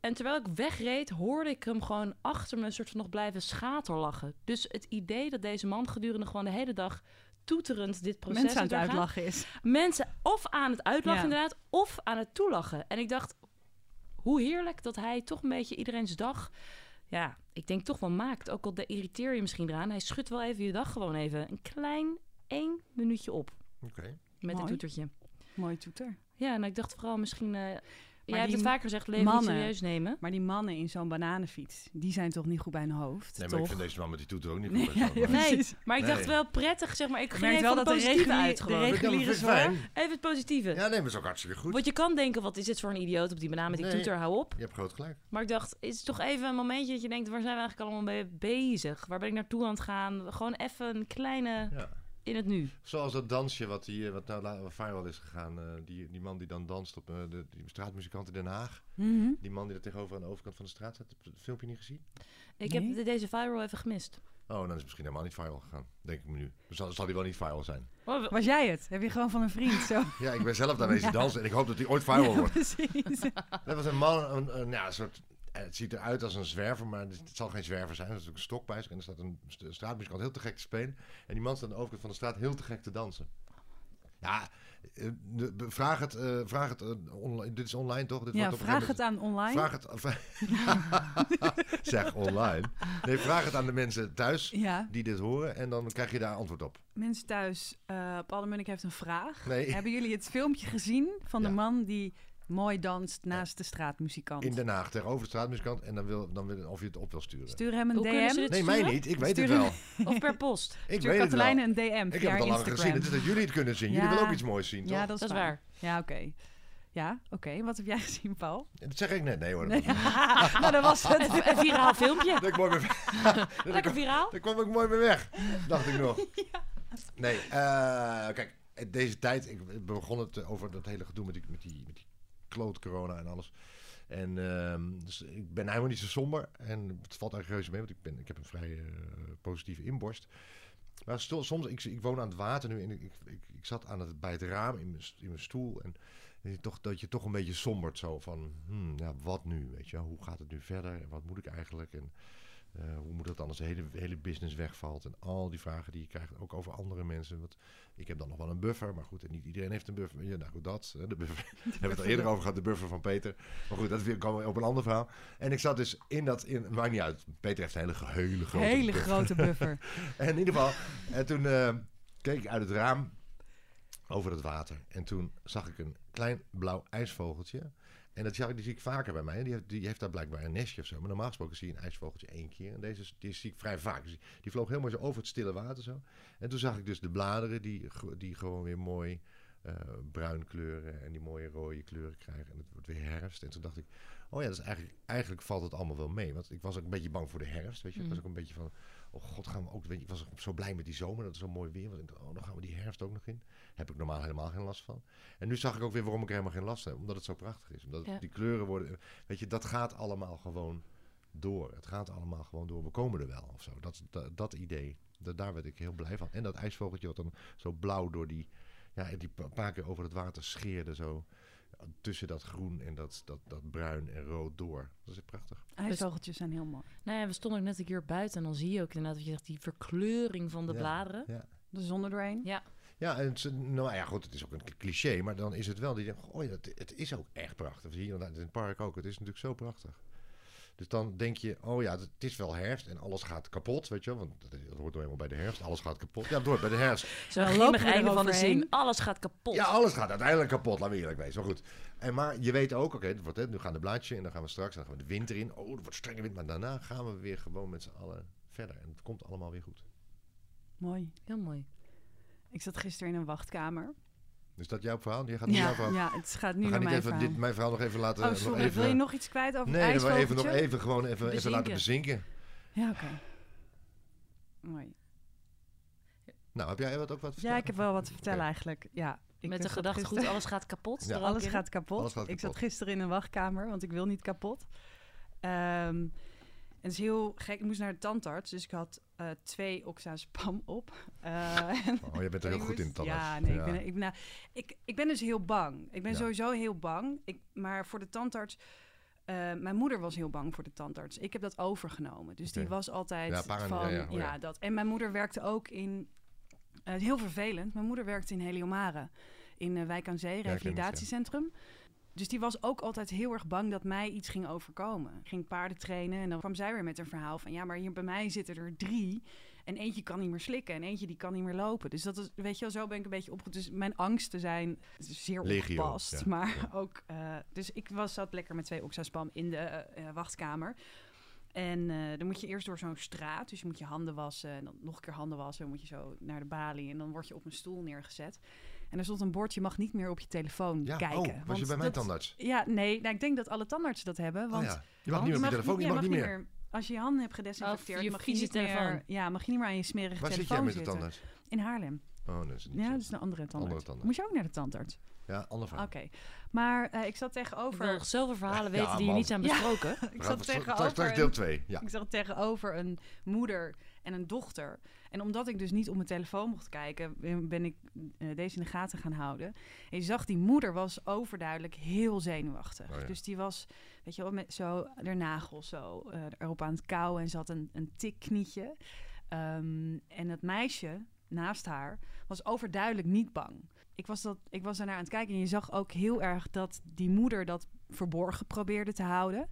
En terwijl ik wegreed, hoorde ik hem gewoon achter me een soort van nog blijven schaterlachen. Dus het idee dat deze man gedurende gewoon de hele dag toeterend dit proces Mensen aan het uitlachen is. Mensen of aan het uitlachen Ja. inderdaad, of aan het toelachen. En ik dacht, hoe heerlijk dat hij toch een beetje iedereen's dag... Ja, ik denk toch wel maakt. Ook al de irriteer je misschien eraan. Hij schudt wel even je dag gewoon even een klein één minuutje op Oké. met een toetertje. Mooi toeter. Ja, en ik dacht vooral misschien... eh jij hebt het vaker gezegd, leven niet mannen- serieus nemen. Maar die mannen in zo'n bananenfiets, die zijn toch niet goed bij hun hoofd? Nee, maar ik vind deze man met die toeter ook niet [laughs] Nee, goed. Nee, precies. maar ik Nee. dacht wel prettig, zeg maar. Ik Je ging even wel dat de positieve regulier- uit de gewoon. maar reguliere fijn. Even het positieve. Ja, nee, maar dat is ook hartstikke goed. Want je kan denken, wat is dit voor een idioot op die banaan met die Nee. toeter, hou op. Je hebt groot gelijk. Maar ik dacht, is het toch even een momentje dat je denkt, waar zijn we eigenlijk allemaal mee bezig? Waar ben ik naartoe aan het gaan? Gewoon even een kleine Ja. In het nu. Zoals dat dansje wat, die, eh, wat nou viral is gegaan. eh, die, die man die dan danst op eh, de die straatmuzikant in Den Haag. Mhm. Die man die er tegenover aan de overkant van de straat staat. Heb je het filmpje niet gezien? Ik Nee. heb de- deze viral even gemist. Oh, dan is het misschien helemaal niet viral gegaan. Denk ik me nu. Dus zal, zal die wel niet viral zijn. Oh, Was jij het? Heb je gewoon van een vriend zo? Ja, ik ben zelf daar deze [laughs] Ja. dansen en ik hoop dat die ooit viral Ja, wordt. precies. [laughs] Dat was een man, een, een, ja, een soort... Het ziet eruit als een zwerver, maar het zal geen zwerver zijn. Er is ook een stok bij zich en er staat een st- straatmuzikant heel te gek te spelen. En die man staat aan de overkant van de straat heel te gek te dansen. Ja, eh, vraag het, eh, vraag het eh, online. Dit is online toch? Dit Ja, wordt vraag het aan online. Vraag het. [laughs] zeg online. Nee, vraag het aan de mensen thuis Ja, die dit horen en dan krijg je daar antwoord op. mensen thuis, eh Paul de Munnik heeft een vraag. Nee. Hebben jullie het filmpje gezien van de man die mooi danst naast de straatmuzikant. In Den Haag, tegenover de straatmuzikant. En dan wil, dan wil of je het op wil sturen. Stuur hem een Hoe kunnen ze DM. Nee, mij niet. Ik weet het wel. Of per post. Ik Stuur weet het wel. Katelijne een DM Ik heb het al lang gezien. Het is dat jullie het kunnen zien. Jullie willen ook iets moois zien, toch? Ja, dat is, waar. Ja, oké. Ja, oké. Wat heb jij [laughs] gezien, Paul? Dat zeg ik net. Nee hoor. Nee. [laughs] Dat, nou, dat was het. Een, een viraal filmpje. dat, [laughs] ik mooi mee, Lekker viraal. daar kwam ik mooi mee weg. Dacht ik nog. Nee, eh, kijk. Deze tijd, ik begon het over dat hele gedoe met die, met die, met die kloot corona en alles. En ehm, dus ik ben helemaal niet zo somber. En het valt eigenlijk reuze mee, want ik, ben, ik heb een vrij eh, positieve inborst. Maar stil- soms, ik, ik woon aan het water nu en ik, ik, ik, zat aan het, bij het raam in mijn, in mijn stoel. En toch, dat je toch een beetje sombert zo van, hmm, ja, wat nu? Weet je, hoe gaat het nu verder? En wat moet ik eigenlijk? En eh, hoe moet dan als de hele, hele business wegvalt? En al die vragen die je krijgt, ook over andere mensen. Want ik heb dan nog wel een buffer, maar goed, en niet iedereen heeft een buffer. Ja, nou goed, dat. hè, De buffer. [laughs] Daar hebben we het al eerder over gehad, de buffer van Peter. Maar goed, dat we op een ander verhaal. En ik zat dus in dat, in, maakt niet uit. Peter heeft een hele, ge- hele grote Hele buffer. grote buffer. [laughs] En in ieder geval, en toen eh, keek ik uit het raam over het water. En toen zag ik een klein blauw ijsvogeltje. En dat die zie ik vaker bij mij. Die heeft, die heeft daar blijkbaar een nestje of zo. Maar normaal gesproken zie je een ijsvogeltje één keer. En deze die zie ik vrij vaak. Dus die, vloog mooi zo over het stille water zo. En toen zag ik dus de bladeren die, die gewoon weer mooi eh, bruin kleuren. En die mooie rode kleuren krijgen. En het wordt weer herfst. En toen dacht ik, oh ja, dat is eigenlijk, eigenlijk valt het allemaal wel mee. Want ik was ook een beetje bang voor de herfst. Weet je, ik was Mm. ook een beetje van, oh god, gaan we ook. Weet je, ik was zo blij met die zomer, dat het zo mooi weer. Ik dacht, oh, dan gaan we die herfst ook nog in. Heb ik normaal helemaal geen last van. En nu zag ik ook weer waarom ik er helemaal geen last heb. Omdat het zo prachtig is. Omdat Ja. die kleuren worden. Weet je, dat gaat allemaal gewoon door. Het gaat allemaal gewoon door. We komen er wel of zo. Dat, dat, dat idee. Dat, daar werd ik heel blij van. En dat ijsvogeltje wat dan zo blauw door die. Ja, die pa- paar keer over het water scheerde zo. Tussen dat groen en dat, dat, dat bruin en rood door. Dat is prachtig. IJsvogeltjes zijn heel mooi. Nou ja, we stonden ook net een keer buiten en dan zie je ook inderdaad wat je zegt, die verkleuring van de Ja. bladeren. Ja. De zon er doorheen. Ja, Ja, en het, is- nou ja, goed, het is ook een cliché, maar dan is het wel. Die denkt, oh ja, het, het is ook echt prachtig. Hier in het park ook, het is natuurlijk zo prachtig. Dus dan denk je, oh ja, het is wel herfst en alles gaat kapot, weet je wel. Want dat, hoort nou eenmaal bij de herfst, alles gaat kapot. Ja, het hoort bij de herfst. zo'n grimmig einde van de zin. Alles gaat kapot. Ja, alles gaat uiteindelijk kapot, laten we eerlijk wezen. Maar goed. En maar je weet ook, oké, het wordt, hè, nu gaan de blaadjes en dan gaan we straks dan gaan we de winter in. Oh, er wordt strenge wind, maar daarna gaan we weer gewoon met z'n allen verder. En het komt allemaal weer goed. Mooi. Heel mooi. Ik zat gisteren in een wachtkamer. Is dat jouw verhaal? Je gaat nu jouw Ja, verhaal. ja, het gaat we nu gaan naar niet mijn even verhaal. dit, mijn verhaal nog even laten. Oh, nog even, Wil je nog iets kwijt over Nee, het wil ik even nog even gewoon even, even laten bezinken. Ja, oké. Mooi. Nou, heb jij wat ook wat te Ja, vertellen? ik heb wel wat te vertellen eigenlijk. Ja, ik Met de gedachte, gisteren- goed, alles gaat kapot. Ja. Alles gaat kapot. Alles gaat Ik zat kapot. gisteren in een wachtkamer, want ik wil niet kapot. Ehm, en het is heel gek. Ik moest naar de tandarts, dus ik had eh, twee oxazepam [laughs] op. Eh, Oh, je bent er heel goed in, tandarts. Ja, nee, Ik, ben, ik, ben, nou, ik, ik ben dus heel bang. Ik ben Ja. sowieso heel bang. Ik, maar voor de tandarts... eh, mijn moeder was heel bang voor de tandarts. Ik heb dat overgenomen. Dus die was altijd Ja, van... ja, oh ja. dat. En mijn moeder werkte ook in... heel vervelend. Mijn moeder werkte in Heliomare. In Wijk aan Zee, revalidatiecentrum. Dus die was ook altijd heel erg bang dat mij iets ging overkomen. Ik ging paarden trainen en dan kwam zij weer met een verhaal van... ja, maar hier bij mij zitten er drie... En eentje kan niet meer slikken en eentje die kan niet meer lopen. Dus dat is, weet je wel, zo ben ik een beetje opgevoed. Dus mijn angsten zijn zeer Legio, opgepast. ja. Maar [laughs] ook, eh, dus ik was, zat lekker met twee oxaspam in de eh, eh, wachtkamer. En dan moet je eerst door zo'n straat. Dus je moet je handen wassen en dan nog een keer handen wassen. Dan moet je zo naar de balie en dan word je op een stoel neergezet. En er stond een bord, je mag niet meer op je telefoon Ja, kijken. oh, was je want bij mijn dat- tandarts? Ja, nee, nou, ik denk dat alle tandartsen dat hebben. Want oh ja, je mag niet meer op je telefoon, je mag niet meer. Als je je handen hebt gedesinfecteerd, Of je mag je niet meer, telefoon. ja, mag je niet meer aan je smerige Waar zit jij telefoon met de tandarts? In Haarlem. Oh, dat is niet Ja, zo. dat is een andere tandarts. Andere tandarts. Moest je ook naar de tandarts? Ja, ander verhaal. Oké. Maar eh, ik zat Ik tegenover... wil nog zoveel verhalen Ja, weten die man. niet zijn Ja. besproken. [laughs] ik zat tegenover... straks deel een- 2. Ja. Ik zat tegenover een moeder en een dochter. En omdat ik dus niet op mijn telefoon mocht kijken, ben ik eh, deze in de gaten gaan houden. En je zag, die moeder was overduidelijk heel zenuwachtig. Oh ja. Dus die was, weet je wel, met zo haar nagels zo eh, erop aan het kauwen en ze had een, een tikknietje. Ehm, en het meisje naast haar was overduidelijk niet bang. Ik was, dat, ik was daarnaar aan het kijken en je zag ook heel erg dat die moeder dat verborgen probeerde te houden.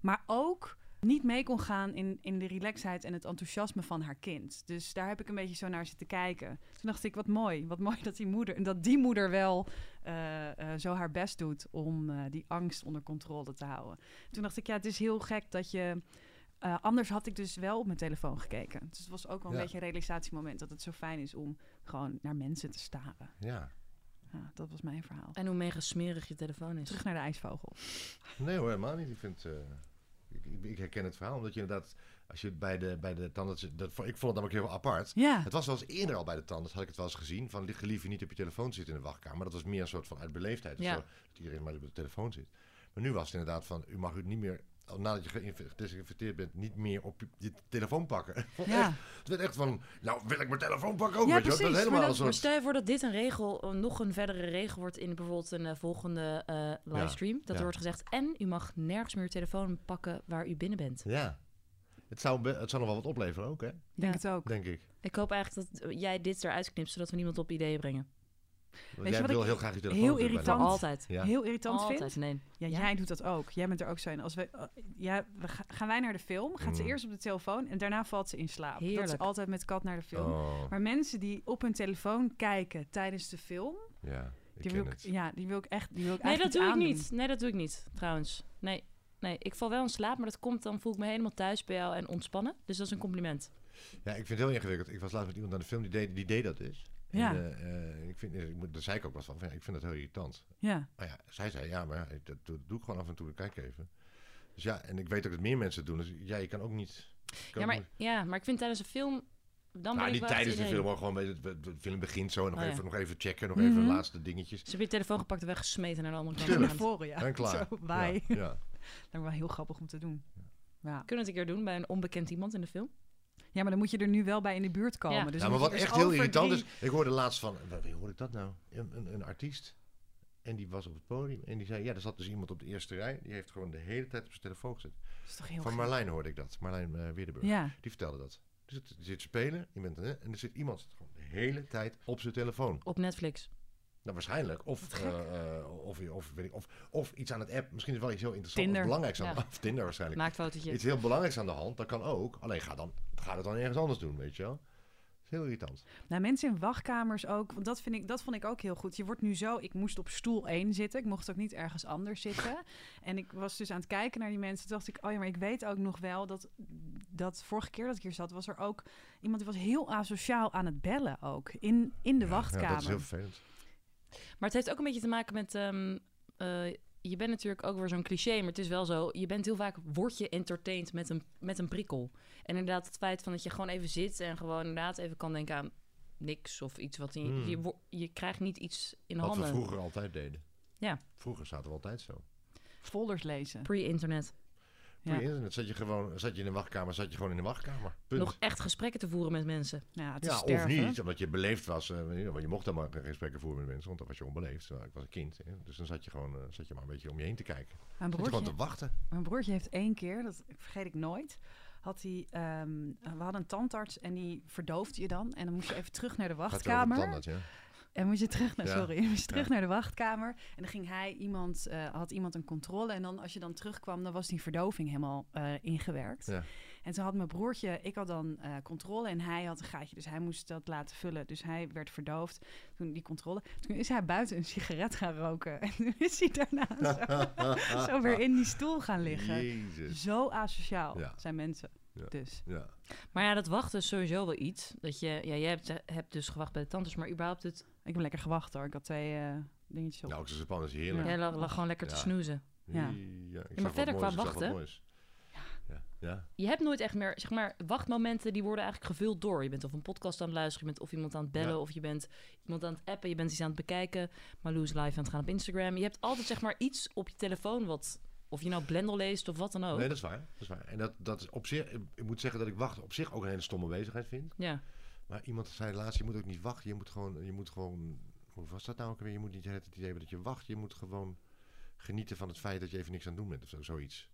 Maar ook niet mee kon gaan in, in de relaxheid en het enthousiasme van haar kind. Dus daar heb ik een beetje zo naar zitten kijken. Toen dacht ik, wat mooi. Wat mooi dat die moeder, dat die moeder wel eh, eh, zo haar best doet om eh, die angst onder controle te houden. Toen dacht ik, ja, het is heel gek dat je... eh, anders had ik dus wel op mijn telefoon gekeken. Dus het was ook wel een Ja. beetje een realisatiemoment... dat het zo fijn is om gewoon naar mensen te staren. Ja. Ja, dat was mijn verhaal. En hoe mega smerig je telefoon is. Terug naar de ijsvogel. Nee hoor, helemaal niet. Ik, vind, eh, ik, ik, ik herken het verhaal, omdat je inderdaad, als je bij de, bij de tandarts, dat, ik vond het namelijk heel apart. Ja, Het was wel eens eerder al bij de tandarts, had ik het wel eens gezien, van liever niet op je telefoon zitten in de wachtkamer. Maar dat was meer een soort van uit beleefdheid of Ja. zo, dat iedereen maar op de telefoon zit. Maar nu was het inderdaad van, u mag u niet meer, nadat je gedesinfecteerd bent, niet meer op je, telefoon pakken. ja. [laughs] Het werd echt van, nou wil ik mijn telefoon pakken ook, Ja, weet je wel. precies, Dat is maar helemaal dat- Maar stel je voor dat dit een regel, een- nog een verdere regel wordt in bijvoorbeeld een eh, volgende eh, livestream. Dat ja. er wordt gezegd, en u mag nergens meer uw telefoon pakken waar u binnen bent. Ja. Het zou, het zou nog wel wat opleveren ook, hè? Denk het ook. Denk ik. Ik hoop eigenlijk dat eh, jij dit eruit knipt, zodat we niemand op ideeën brengen. Want je jij wat wil ik heel graag je telefoon heel irritant- altijd. Ja. Heel irritant Altijd, vind. nee. Ja, Ja? jij doet dat ook. Jij bent er ook zo in. Als we, eh, ja, we ga- gaan wij naar de film, gaat ze Mm. eerst op de telefoon en daarna valt ze in slaap. Dat is Heerlijk. altijd met kat naar de film. Oh, Maar mensen die op hun telefoon kijken tijdens de film, ja. Ik die ken wil ik, het. ja, die wil ik echt, die wil ik Nee, dat doe ik aandoen. niet. Nee, dat doe ik niet, trouwens. Nee, nee, ik val wel in slaap, maar dat komt dan voel ik me helemaal thuis bij jou en ontspannen. Dus dat is een compliment. Ja, ik vind het heel ingewikkeld. Ik was laatst met iemand aan de film die deed, die deed dat dus. Ja. En, eh, eh, ik vind, ik moet, daar zei ik ook wat van. ik vind dat heel irritant. Ja, Maar ja, zij zei, ja, maar dat, doe ik gewoon af en toe. Kijk even. Dus ja, en ik weet ook dat meer mensen doen. Dus ja, je kan ook niet... kan Ja maar, ja, maar ik vind tijdens een film... Dan ben nou, niet wel tijdens de film, maar gewoon de, film begint zo. En nog, Oh, ja. even, nog even checken, nog Mhm. even de laatste dingetjes. Ze hebben je telefoon gepakt en weggesmeten naar de andere kant. Naar voren, ja. En klaar. [laughs] Zo, bye. Ja, ja. [laughs] Dat is wel heel grappig om te doen. Ja. Kunnen we het een keer doen bij een onbekend iemand in de film? Ja, maar dan moet je er nu wel bij in de buurt komen. Ja. Dus ja, dan maar wat dus echt heel irritant drie- is... Ik hoorde laatst van... Wie hoorde ik dat nou? Een, een, een artiest. En die was op het podium. En die zei... Ja, er zat dus iemand op de eerste rij. Die heeft gewoon de hele tijd op zijn telefoon gezet. Dat is toch heel Van gek. Marlijn hoorde ik dat. Marlijn Weerdenburg. Ja, Die vertelde dat. Dus het, je zit spelen. Je bent, hè, en er zit iemand zit gewoon de hele tijd op zijn telefoon. Op Netflix. Nou, waarschijnlijk. Of, eh, eh, of, of, weet ik, of, of iets aan het app. Misschien is wel iets heel interessants. Tinder. Of belangrijks aan Ja. [laughs] Of Tinder waarschijnlijk. Maakt fotootje. Iets heel belangrijks aan de hand. Dat kan ook. Alleen ga, dan, ga het dan ergens anders doen, weet je wel. Dat is heel irritant. Nou, mensen in wachtkamers ook. Want dat, vind ik, dat vond ik ook heel goed. Je wordt nu zo... Ik moest op stoel 1 zitten. Ik mocht ook niet ergens anders zitten. [laughs] En ik was dus aan het kijken naar die mensen. Toen dacht ik, oh ja, maar ik weet ook nog wel dat... dat vorige keer dat ik hier zat, was er ook... iemand die was heel asociaal aan het bellen ook. In, in de Ja, wachtkamer. Ja, dat is heel vervelend. Maar het heeft ook een beetje te maken met... ehm, eh, je bent natuurlijk ook weer zo'n cliché, maar het is wel zo. Je bent heel vaak, word je entertained met een, met een prikkel. En inderdaad het feit van dat je gewoon even zit en gewoon inderdaad even kan denken aan niks of iets wat... Je, Hmm. je, krijgt niet iets in Wat we handen. vroeger altijd deden. Ja. Vroeger zaten we altijd zo. Folders lezen. Pre-internet. Ja. Pre-internet zat je gewoon zat je in de wachtkamer, zat je gewoon in de wachtkamer. Punt. Nog echt gesprekken te voeren met mensen. Ja, het is Ja, of niet, omdat je beleefd was. eh, want je mocht helemaal geen gesprekken voeren met mensen, want dan was je onbeleefd. Terwijl Ik was een kind, hè. dus dan zat je gewoon eh, zat je maar een beetje om je heen te kijken. Mijn Zat je gewoon broertje, te wachten. mijn broertje heeft één keer, dat vergeet ik nooit... Had hij, ehm, we hadden een tandarts en die verdoofde je dan. En dan moest je even terug naar de wachtkamer. tandarts, ja. En moest je terug naar, Ja. sorry, [laughs] moest je terug Ja. naar de wachtkamer. En dan ging hij iemand, eh, had iemand een controle. En dan als je dan terugkwam, dan was die verdoving helemaal eh, ingewerkt. Ja. En toen had mijn broertje, ik had dan eh, controle en hij had een gaatje. Dus hij moest dat laten vullen. Dus hij werd verdoofd. Toen die controle. Toen is hij buiten een sigaret gaan roken. [laughs] En toen is hij daarna zo, [laughs] zo weer in die stoel gaan liggen. Jezus. Zo asociaal Ja. zijn mensen. Ja. Dus. Ja. Maar ja, dat wachten is sowieso wel iets. Dat je, ja, jij hebt, hebt dus gewacht bij de tantes, maar überhaupt het... Ik heb lekker gewacht hoor. Ik had twee eh, dingetjes op. Nou, ook zo Japan is heerlijk. Ja. Jij lag, lag gewoon lekker te Ja. snoezen. Ja. Ja, ik maar verder moois, qua ik zag wat wachten- moois. Ja. Ja. Je hebt nooit echt meer, zeg maar, wachtmomenten die worden eigenlijk gevuld door. Je bent of een podcast aan het luisteren, je bent of iemand aan het bellen, Ja. of je bent iemand aan het appen, je bent iets aan het bekijken. Marloes live aan het gaan op Instagram. Je hebt altijd zeg maar iets op je telefoon wat, of je nou Blender leest of wat dan ook. Nee, dat is waar. Dat is waar. En dat, dat is op zich, ik moet zeggen dat ik wachten op zich ook een hele stomme bezigheid vind. Ja, Maar iemand zei laatst, je moet ook niet wachten. Je moet gewoon, je moet gewoon hoe was dat nou ook weer? Je moet niet het idee hebben dat je wacht. Je moet gewoon genieten van het feit dat je even niks aan het doen bent of zo, zoiets.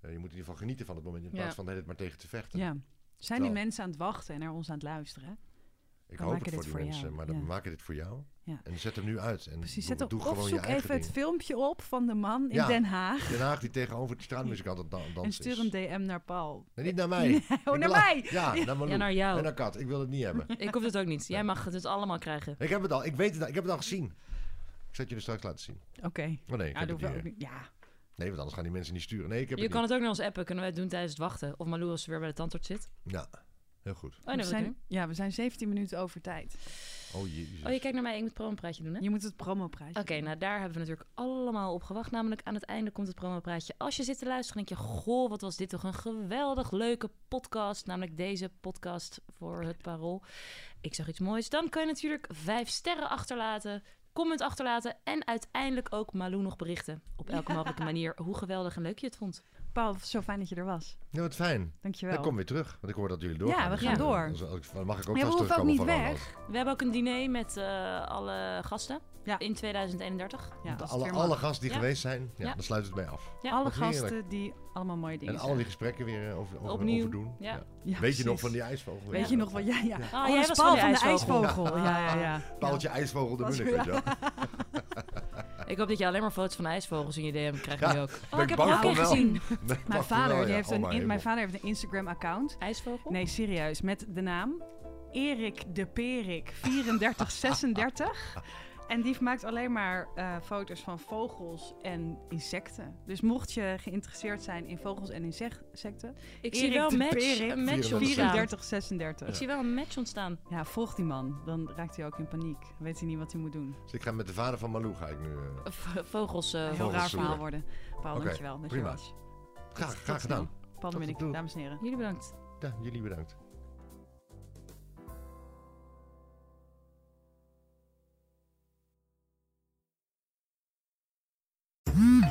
Eh, je moet in ieder geval genieten van het moment in Ja. plaats van de hele tijd maar tegen te vechten. Ja. Zijn die mensen aan het wachten en naar ons aan het luisteren? Ik We hoop het voor die voor mensen, jou, maar dan, ja. we maken dit voor jou. Ja. En zet hem nu uit. En Precies, doe, zet op doe of gewoon je zoek even het filmpje op van de man in Ja. Den Haag. Den Haag die tegenover de straatmuzikant aan het dan- dansen En stuur een DM naar Paul. Nee, niet naar [laughs] mij. Oh, naar mij! Ja, naar Malou. Ja, naar jou. En naar Kat. Ik wil het niet hebben. [laughs] Ik hoef het ook niet. Jij mag het dus allemaal krijgen. Ik heb het al. Ik weet het al. Ik heb het al gezien. Ik zal het je er straks laten zien. Oké. Oh nee, ik Ja, heb het niet. ook niet. Ja. Nee, want anders gaan die mensen niet sturen. Nee, ik heb Je het kan het ook naar ons appen. Kunnen wij het doen tijdens het wachten? Of Malou als ze weer bij de tandarts zit. Ja, heel goed. Oh, nee, we zijn, ja, we zijn 17 minuten over tijd. Oh jezus. oh je kijkt naar mij. Ik moet promopraatje doen, hè? Je moet het promoprijs. Oké, nou daar hebben we natuurlijk allemaal op gewacht. Namelijk aan het einde komt het promopraatje. Als je zit te luisteren, denk je... Goh, wat was dit toch een geweldig leuke podcast. Namelijk deze podcast voor het Parool. Ik zag iets moois. Dan kan je natuurlijk vijf sterren achterlaten... Comment achterlaten en uiteindelijk ook Malou nog berichten. Op elke [laughs] mogelijke manier hoe geweldig en leuk je het vond. Paul, zo fijn dat je er was. Ja, wat fijn. Dankjewel. Ik kom weer terug, want ik hoor dat jullie doorgaan. Ja, we Dus, gaan door. dan mag ik ook Maar we hoeven ook niet van weg. We hebben ook een diner met eh, alle gasten Ja. in 2031. Ja, Alle, alle gasten die Ja. geweest zijn, ja, Ja. dan sluit het bij af. Ja. Alle heerlijk. gasten die allemaal mooie dingen En al die gesprekken weer eh, over, over, Opnieuw. overdoen. Ja. Ja, Weet je nog van die ijsvogel? Weet Ja. je nog wat jij... Ja. Ah, Oh, jij was Paul van de van de ijsvogel. Ja, ja, ja. Paaltje ijsvogel de Munnik, wel. [laughs] Ik hoop dat je alleen maar foto's van ijsvogels in je DM krijgt Ja, nu ook. Oh, ik heb er ook een gezien. [laughs] Nee, Mijn vader, wel, die ja. heeft Oh, een, mijn in- mijn hemel. vader heeft een Instagram-account. IJsvogel? Nee, serieus. Met de naam Erik de Perik 3436. [laughs] En die maakt alleen maar eh, foto's van vogels en insecten. Dus mocht je geïnteresseerd zijn in vogels en insecten, Ik zie wel match, Perik, een match 34. ontstaan. 3436. Ik zie wel een match ontstaan. Ja, volg die man. Dan raakt hij ook in paniek. Weet hij niet wat hij moet doen. Dus ik ga met de vader van Malou ga ik nu... eh, V- Vogels. eh, Een heel vogels raar verhaal worden. Paul, Oké, dankjewel. Prima. graag, graag gedaan. Paul dames en heren. Jullie bedankt. Ja, jullie bedankt.